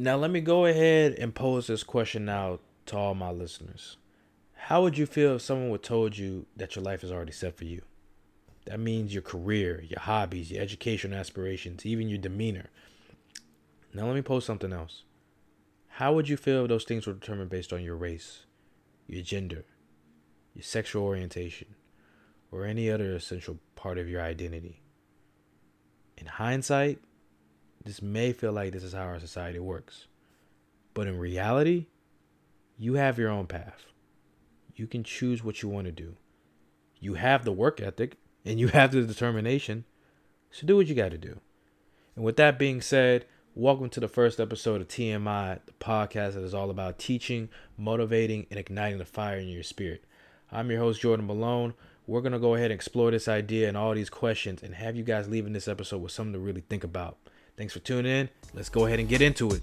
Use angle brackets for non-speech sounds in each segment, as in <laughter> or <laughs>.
Now, let me go ahead and pose this question now to all my listeners. How would you feel if someone would told you that your life is already set for you? That means your career, your hobbies, your education aspirations, even your demeanor. Now, let me pose something else. How would you feel if those things were determined based on your race, your gender, your sexual orientation, or any other essential part of your identity? In hindsight, this may feel like this is how our society works. But in reality, you have your own path. You can choose what you want to do. You have the work ethic and you have the determination. So do what you got to do. And with that being said, welcome to the first episode of TMI, the podcast that is all about teaching, motivating, and igniting the fire in your spirit. I'm your host, Jordan Malone. We're going to go ahead and explore this idea and all these questions and have you guys leaving this episode with something to really think about. Thanks for tuning in. Let's go ahead and get into it.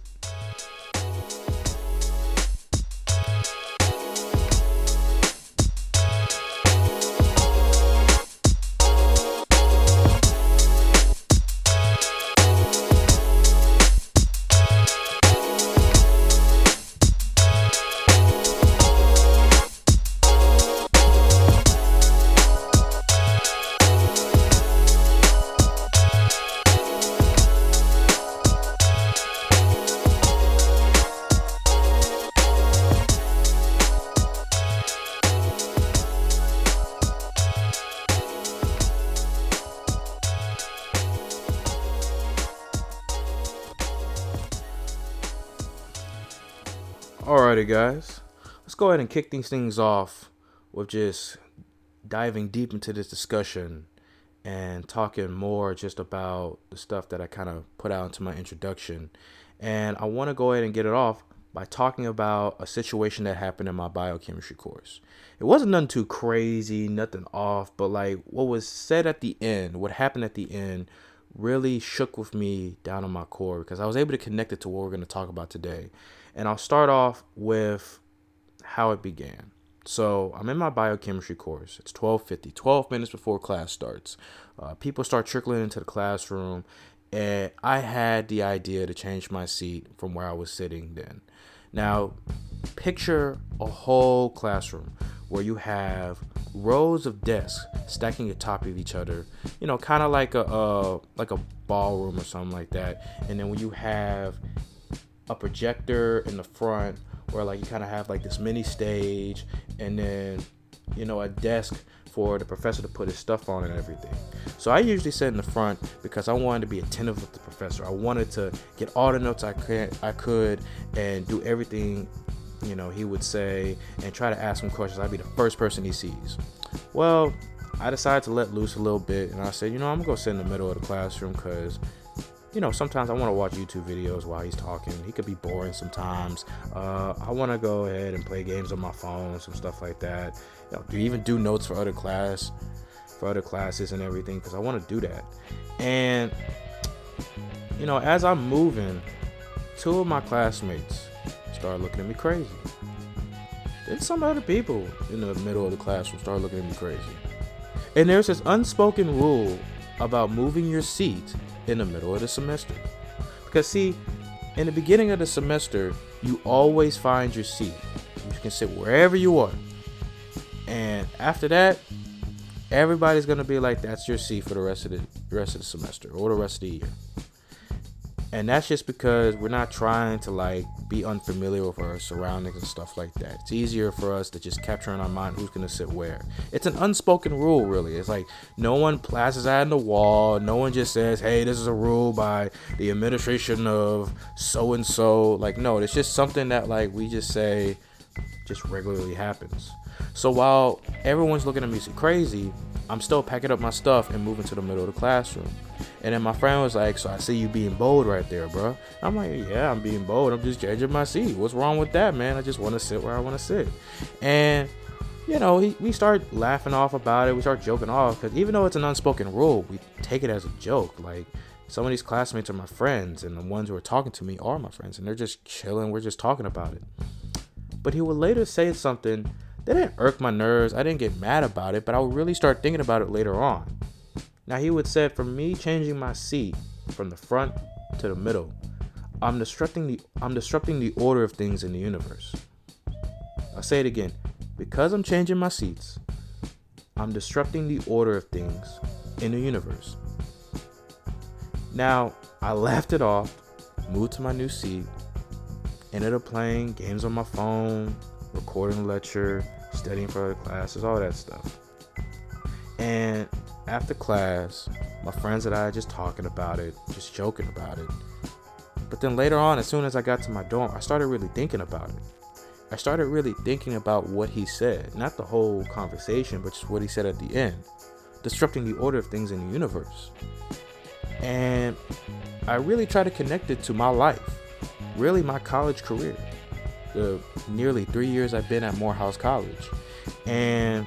Alrighty, guys. Let's go ahead and kick these things off with just diving deep into this discussion and talking more just about the stuff that I kind of put out into my introduction. And I want to go ahead and get it off by talking about a situation that happened in my biochemistry course. It wasn't nothing too crazy, nothing off, but like what was said at the end, what happened at the end really shook with me down on my core because I was able to connect it to what we're going to talk about today. And I'll start off with how it began. So I'm in my biochemistry course. It's 12:50, 12 minutes before class starts. Uh, people start trickling into the classroom, and I had the idea to change my seat from where I was sitting then. Now, picture a whole classroom where you have rows of desks stacking atop of each other. You know, kind of like a uh, like a ballroom or something like that. And then when you have a projector in the front where like you kind of have like this mini stage and then you know a desk for the professor to put his stuff on and everything. So I usually sit in the front because I wanted to be attentive with the professor. I wanted to get all the notes I could I could and do everything you know he would say and try to ask him questions. I'd be the first person he sees. Well, I decided to let loose a little bit and I said, you know, I'm gonna go sit in the middle of the classroom because you know, sometimes I want to watch YouTube videos while he's talking. He could be boring sometimes. Uh, I want to go ahead and play games on my phone, some stuff like that. You know, do even do notes for other class, for other classes and everything, because I want to do that. And you know, as I'm moving, two of my classmates started looking at me crazy. Then some other people in the middle of the classroom started looking at me crazy. And there's this unspoken rule about moving your seat in the middle of the semester. Because, see, in the beginning of the semester, you always find your seat. You can sit wherever you are. And after that, everybody's gonna be like, that's your seat for the rest of the rest of the semester or the rest of the year and that's just because we're not trying to like be unfamiliar with our surroundings and stuff like that. It's easier for us to just capture in our mind who's to sit where. It's an unspoken rule really. It's like no one places that in the wall. No one just says hey this is a rule by the administration of so and so like no it's just something that like we just say just regularly happens. So while everyone's looking at me crazy I'm still packing up my stuff and moving to the middle of the classroom. And then my friend was like, So I see you being bold right there, bro. I'm like, Yeah, I'm being bold. I'm just changing my seat. What's wrong with that, man? I just want to sit where I want to sit. And, you know, he, we start laughing off about it. We start joking off because even though it's an unspoken rule, we take it as a joke. Like, some of these classmates are my friends, and the ones who are talking to me are my friends, and they're just chilling. We're just talking about it. But he would later say something that didn't irk my nerves. I didn't get mad about it, but I would really start thinking about it later on. Now, he would say, for me changing my seat from the front to the middle, I'm disrupting the I'm disrupting the order of things in the universe. I'll say it again. Because I'm changing my seats, I'm disrupting the order of things in the universe. Now, I laughed it off, moved to my new seat, ended up playing games on my phone, recording lecture, studying for other classes, all that stuff. And after class, my friends and I just talking about it, just joking about it. But then later on, as soon as I got to my dorm, I started really thinking about it. I started really thinking about what he said, not the whole conversation, but just what he said at the end, disrupting the order of things in the universe. And I really try to connect it to my life, really my college career, the nearly three years I've been at Morehouse College. And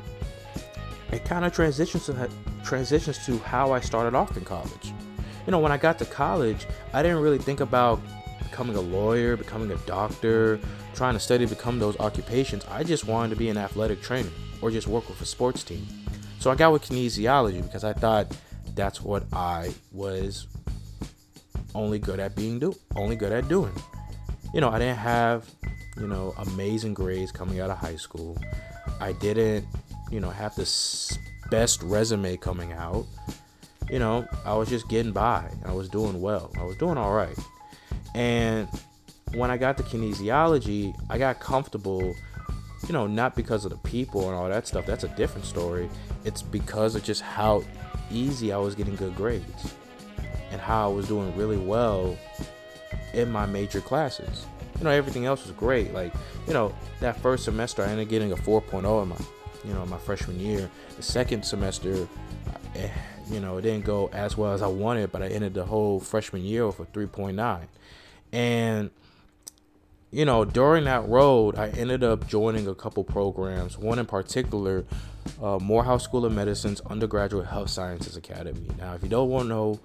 it kind of transitions to transitions to how I started off in college. You know, when I got to college, I didn't really think about becoming a lawyer, becoming a doctor, trying to study become those occupations. I just wanted to be an athletic trainer or just work with a sports team. So I got with kinesiology because I thought that's what I was only good at being do only good at doing. You know, I didn't have, you know, amazing grades coming out of high school. I didn't, you know, have this best resume coming out. You know, I was just getting by. I was doing well. I was doing all right. And when I got to kinesiology, I got comfortable, you know, not because of the people and all that stuff. That's a different story. It's because of just how easy I was getting good grades and how I was doing really well in my major classes. You know, everything else was great. Like, you know, that first semester I ended up getting a 4.0 in my, you know, my freshman year. The second semester, eh, you know, it didn't go as well as I wanted, but I ended the whole freshman year with a 3.9. And you know, during that road, I ended up joining a couple programs. One in particular, uh, Morehouse School of Medicine's Undergraduate Health Sciences Academy. Now, if you don't want to know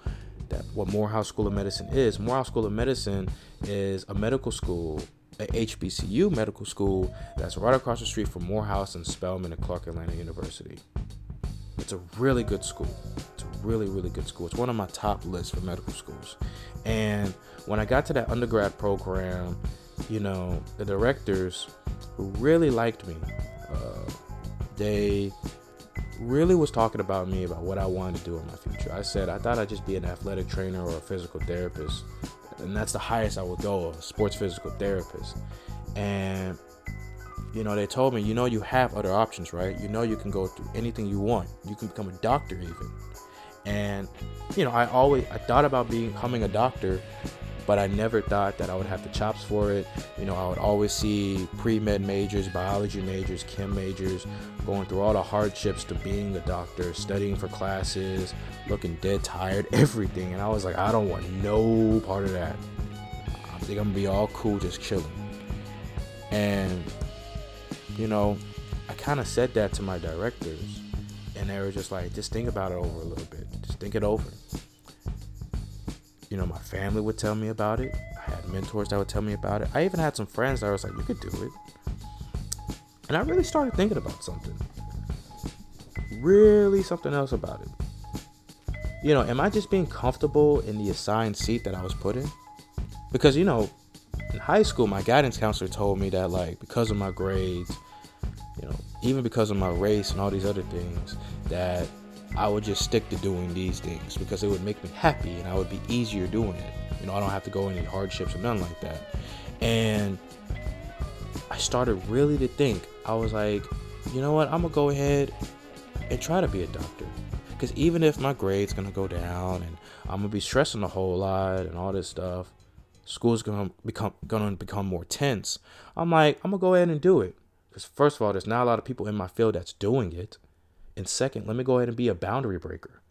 that what Morehouse School of Medicine is, Morehouse School of Medicine is a medical school, a HBCU medical school that's right across the street from Morehouse and Spelman at Clark Atlanta University. It's a really good school. It's a really, really good school. It's one of my top lists for medical schools. And when I got to that undergrad program, you know, the directors really liked me. Uh, they really was talking about me about what I wanted to do in my future. I said I thought I'd just be an athletic trainer or a physical therapist, and that's the highest I would go, a sports physical therapist. And you know, they told me, you know, you have other options, right? You know, you can go through anything you want. You can become a doctor even. And you know, I always I thought about becoming a doctor but I never thought that I would have the chops for it. You know, I would always see pre med majors, biology majors, chem majors going through all the hardships to being a doctor, studying for classes, looking dead tired, <laughs> everything. And I was like, I don't want no part of that. I think I'm gonna be all cool, just chilling. And, you know, I kind of said that to my directors, and they were just like, just think about it over a little bit. Just think it over you know, my family would tell me about it. I had mentors that would tell me about it. I even had some friends that was like, you could do it. And I really started thinking about something. Really something else about it. You know, am I just being comfortable in the assigned seat that I was put in? Because, you know, in high school, my guidance counselor told me that, like, because of my grades, you know, even because of my race and all these other things, that I would just stick to doing these things because it would make me happy and I would be easier doing it. You know, I don't have to go any hardships or nothing like that. And I started really to think. I was like, you know what? I'm gonna go ahead and try to be a doctor. Because even if my grade's gonna go down and I'm gonna be stressing a whole lot and all this stuff, school's gonna become gonna become more tense. I'm like, I'm gonna go ahead and do it. Because first of all, there's not a lot of people in my field that's doing it. And second, let me go ahead and be a boundary breaker.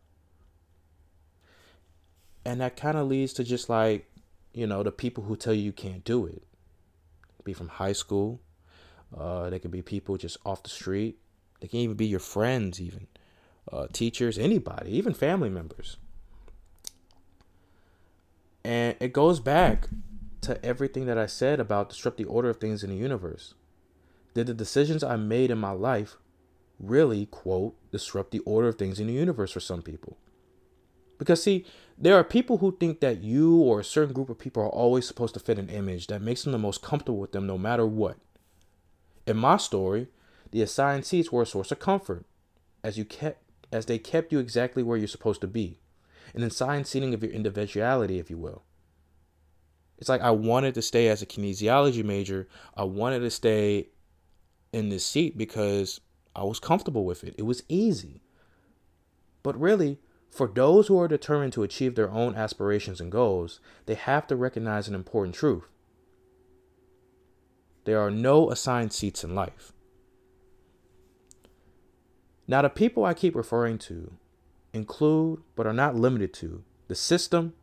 And that kind of leads to just like, you know, the people who tell you you can't do it. Be from high school. Uh, they could be people just off the street. They can even be your friends, even uh, teachers, anybody, even family members. And it goes back to everything that I said about disrupt the order of things in the universe. Did the decisions I made in my life really, quote, disrupt the order of things in the universe for some people. Because, see, there are people who think that you or a certain group of people are always supposed to fit an image that makes them the most comfortable with them no matter what. In my story, the assigned seats were a source of comfort as you kept as they kept you exactly where you're supposed to be. An assigned seating of your individuality, if you will. It's like I wanted to stay as a kinesiology major. I wanted to stay in this seat because I was comfortable with it. It was easy. But really, for those who are determined to achieve their own aspirations and goals, they have to recognize an important truth. There are no assigned seats in life. Now, the people I keep referring to include, but are not limited to, the system,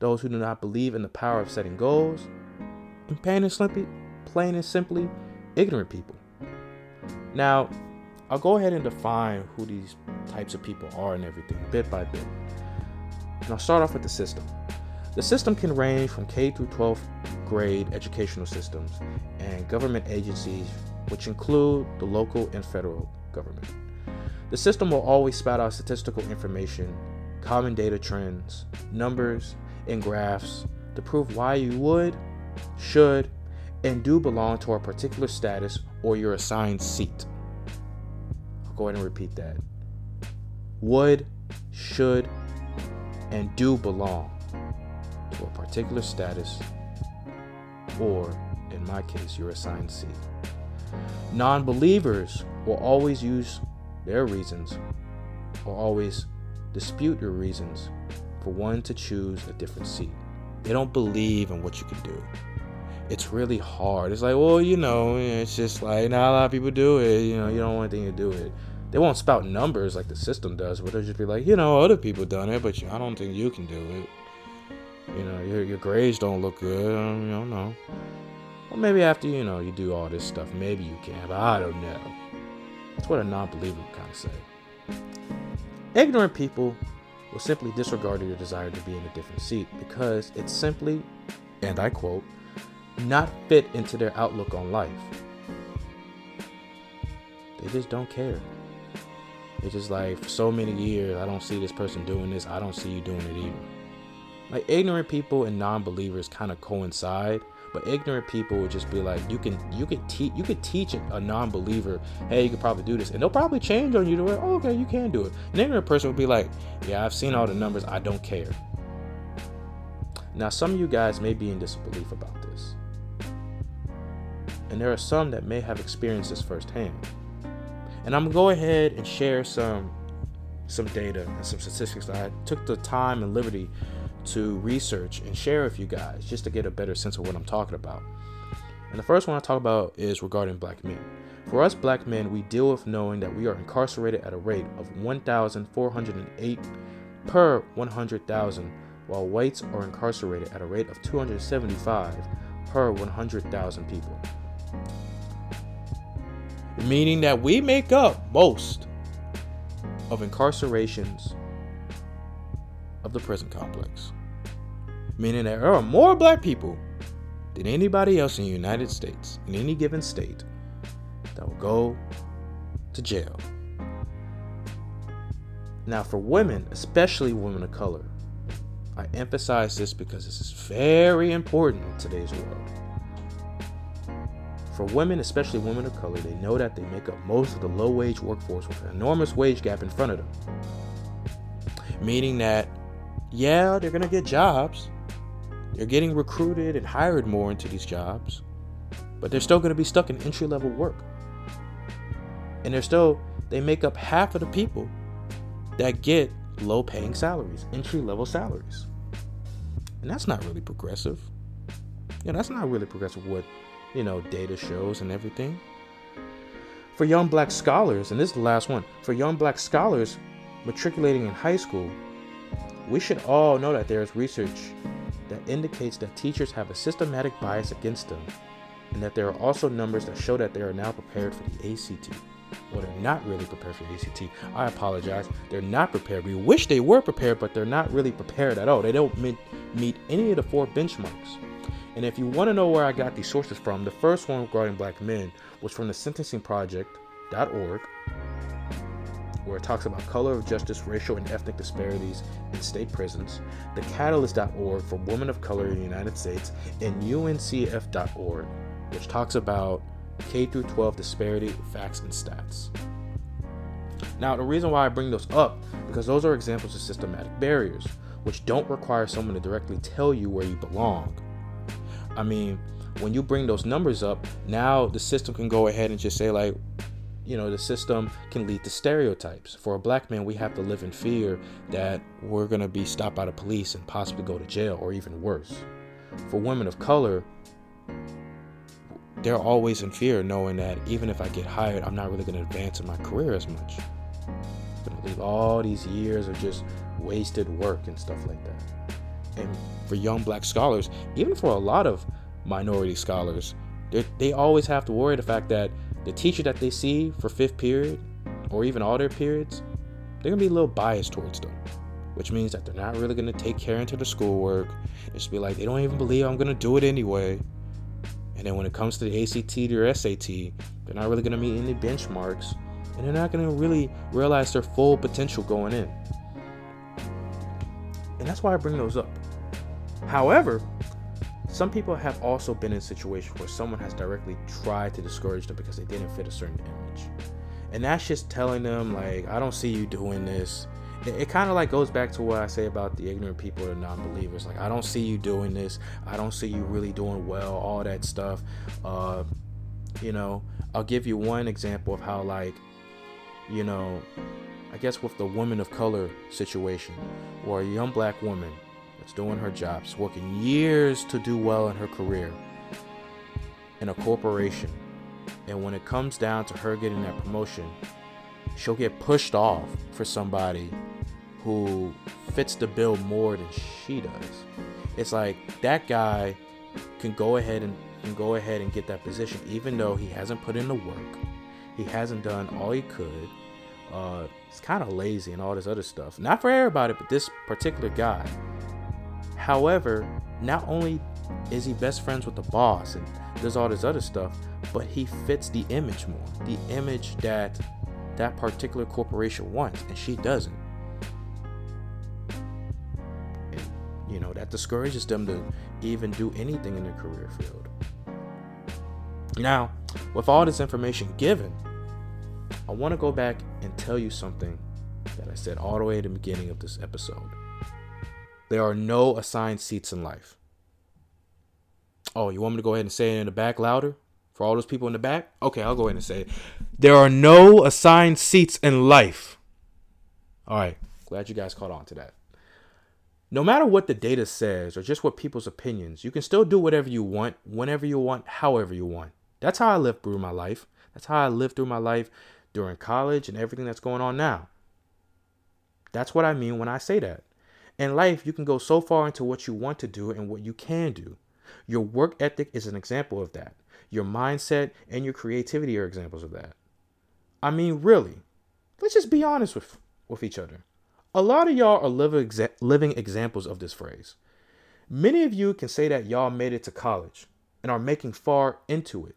those who do not believe in the power of setting goals, and plain and simply, plain and simply, ignorant people. Now, I'll go ahead and define who these types of people are and everything bit by bit. And I'll start off with the system. The system can range from K through 12th grade educational systems and government agencies, which include the local and federal government. The system will always spout out statistical information, common data trends, numbers, and graphs to prove why you would, should, and do belong to a particular status or your assigned seat. Go ahead and repeat that. Would, should, and do belong to a particular status or, in my case, your assigned seat. Non believers will always use their reasons or always dispute your reasons for one to choose a different seat. They don't believe in what you can do it's really hard. It's like, well, you know, it's just like not a lot of people do it. You know, you don't want anything to do it. They won't spout numbers like the system does, but they'll just be like, you know, other people done it, but I don't think you can do it. You know, your your grades don't look good. Um, I don't, don't know. Well, maybe after you know you do all this stuff, maybe you can, but I don't know. That's what a non-believer would kind of say. Ignorant people will simply disregard your desire to be in a different seat because it's simply, and I quote, not fit into their outlook on life. They just don't care. It's just like for so many years, I don't see this person doing this. I don't see you doing it either. Like ignorant people and non-believers kind of coincide, but ignorant people would just be like, you can you can teach you could teach a non-believer, hey, you could probably do this, and they'll probably change on you to where, oh, okay, you can do it. An ignorant person would be like, yeah, I've seen all the numbers, I don't care. Now, some of you guys may be in disbelief about this and there are some that may have experienced this firsthand. And I'm gonna go ahead and share some some data and some statistics that I took the time and liberty to research and share with you guys just to get a better sense of what I'm talking about. And the first one I talk about is regarding black men. For us black men, we deal with knowing that we are incarcerated at a rate of 1,408 per 100,000, while whites are incarcerated at a rate of 275 per 100,000 people meaning that we make up most of incarcerations of the prison complex. Meaning that there are more black people than anybody else in the United States, in any given state, that will go to jail. Now, for women, especially women of color, I emphasize this because this is very important in today's world. For women, especially women of color, they know that they make up most of the low wage workforce with an enormous wage gap in front of them. Meaning that, yeah, they're going to get jobs, they're getting recruited and hired more into these jobs, but they're still going to be stuck in entry level work. And they're still, they make up half of the people that get low paying salaries, entry level salaries. And that's not really progressive. Yeah, that's not really progressive. What you know, data shows and everything. For young black scholars, and this is the last one, for young black scholars matriculating in high school, we should all know that there is research that indicates that teachers have a systematic bias against them, and that there are also numbers that show that they are now prepared for the ACT. Well, they're not really prepared for the ACT. I apologize. They're not prepared. We wish they were prepared, but they're not really prepared at all. They don't meet, meet any of the four benchmarks. And if you want to know where I got these sources from, the first one regarding black men was from the sentencingproject.org, where it talks about color of justice, racial and ethnic disparities in state prisons, thecatalyst.org for women of color in the United States, and uncf.org, which talks about K through 12 disparity, facts, and stats. Now, the reason why I bring those up because those are examples of systematic barriers, which don't require someone to directly tell you where you belong. I mean, when you bring those numbers up, now the system can go ahead and just say like, you know, the system can lead to stereotypes. For a black man, we have to live in fear that we're going to be stopped by the police and possibly go to jail or even worse. For women of color, they're always in fear knowing that even if I get hired, I'm not really going to advance in my career as much. Going to leave all these years of just wasted work and stuff like that. And for young black scholars, even for a lot of minority scholars, they always have to worry the fact that the teacher that they see for fifth period or even all their periods, they're gonna be a little biased towards them, which means that they're not really gonna take care into the schoolwork. It's be like they don't even believe I'm gonna do it anyway. And then when it comes to the ACT or SAT, they're not really gonna meet any benchmarks, and they're not gonna really realize their full potential going in. And that's why I bring those up. However, some people have also been in situations where someone has directly tried to discourage them because they didn't fit a certain image. And that's just telling them, like, I don't see you doing this. It, it kind of like goes back to what I say about the ignorant people or non believers. Like, I don't see you doing this. I don't see you really doing well, all that stuff. Uh, you know, I'll give you one example of how, like, you know, I guess with the woman of color situation, or a young black woman that's doing her jobs, working years to do well in her career in a corporation. And when it comes down to her getting that promotion, she'll get pushed off for somebody who fits the bill more than she does. It's like that guy can go ahead and can go ahead and get that position even though he hasn't put in the work. He hasn't done all he could. Uh, he's kind of lazy and all this other stuff. Not for everybody, but this particular guy However, not only is he best friends with the boss and does all this other stuff, but he fits the image more, the image that that particular corporation wants, and she doesn't. And, you know, that discourages them to even do anything in their career field. Now, with all this information given, I want to go back and tell you something that I said all the way at the beginning of this episode. There are no assigned seats in life. Oh, you want me to go ahead and say it in the back louder for all those people in the back? Okay, I'll go ahead and say it. There are no assigned seats in life. All right, glad you guys caught on to that. No matter what the data says or just what people's opinions, you can still do whatever you want, whenever you want, however you want. That's how I lived through my life. That's how I lived through my life during college and everything that's going on now. That's what I mean when I say that. In life, you can go so far into what you want to do and what you can do. Your work ethic is an example of that. Your mindset and your creativity are examples of that. I mean, really, let's just be honest with, with each other. A lot of y'all are living, exa- living examples of this phrase. Many of you can say that y'all made it to college and are making far into it.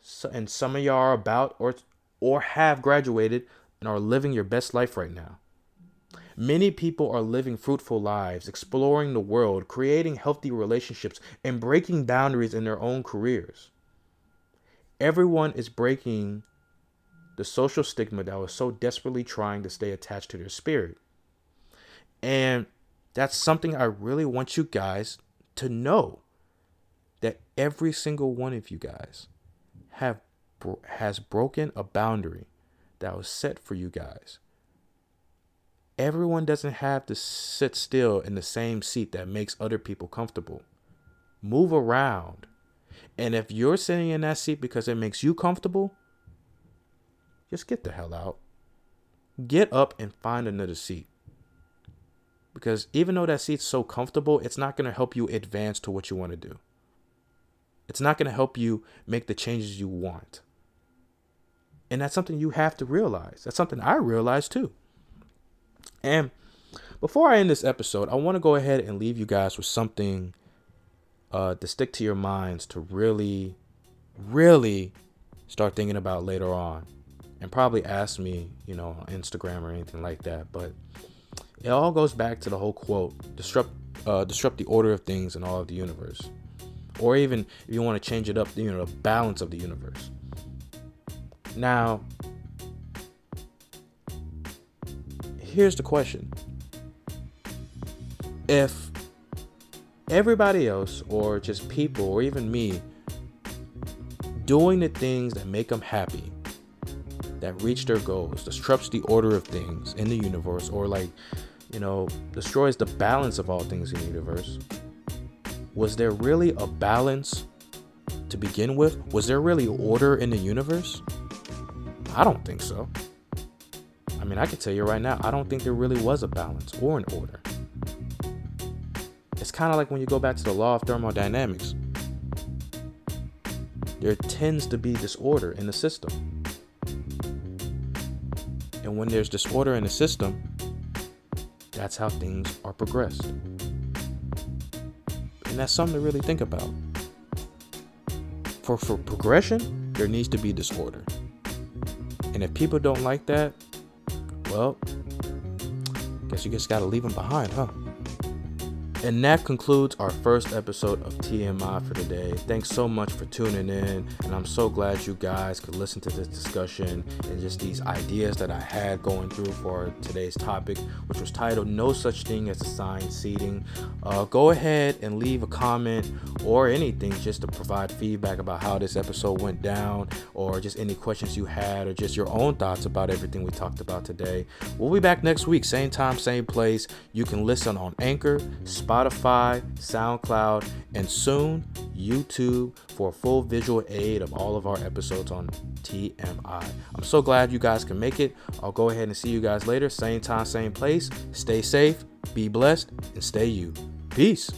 So, and some of y'all are about or, or have graduated and are living your best life right now. Many people are living fruitful lives, exploring the world, creating healthy relationships, and breaking boundaries in their own careers. Everyone is breaking the social stigma that was so desperately trying to stay attached to their spirit. And that's something I really want you guys to know that every single one of you guys have has broken a boundary that was set for you guys everyone doesn't have to sit still in the same seat that makes other people comfortable. Move around. And if you're sitting in that seat because it makes you comfortable, just get the hell out. Get up and find another seat. Because even though that seat's so comfortable, it's not going to help you advance to what you want to do. It's not going to help you make the changes you want. And that's something you have to realize. That's something I realized too. And before I end this episode, I want to go ahead and leave you guys with something uh, to stick to your minds to really, really start thinking about later on and probably ask me, you know, on Instagram or anything like that. But it all goes back to the whole quote: disrupt, uh, disrupt the order of things in all of the universe, or even if you want to change it up, you know, the balance of the universe. Now, here's the question: If everybody else, or just people, or even me, doing the things that make them happy, that reach their goals, disrupts the order of things in the universe, or like, you know, destroys the balance of all things in the universe. Was there really a balance to begin with? Was there really order in the universe? I don't think so. I mean, I can tell you right now, I don't think there really was a balance or an order. It's kind of like when you go back to the law of thermodynamics. There tends to be disorder in the system. And when there's disorder in the system, that's how things are progressed. And that's something to really think about. For for progression, there needs to be disorder. And if people don't like that, well, guess you just gotta leave them behind, huh? And that concludes our first episode of TMI for today. Thanks so much for tuning in, and I'm so glad you guys could listen to this discussion and just these ideas that I had going through for today's topic, which was titled No Such Thing as Assigned Seating. Uh, go ahead and leave a comment or anything just to provide feedback about how this episode went down, or just any questions you had, or just your own thoughts about everything we talked about today. We'll be back next week, same time, same place. You can listen on Anchor, Spotify. Spotify, SoundCloud, and soon YouTube for a full visual aid of all of our episodes on TMI. I'm so glad you guys can make it. I'll go ahead and see you guys later. Same time, same place. Stay safe, be blessed, and stay you. Peace.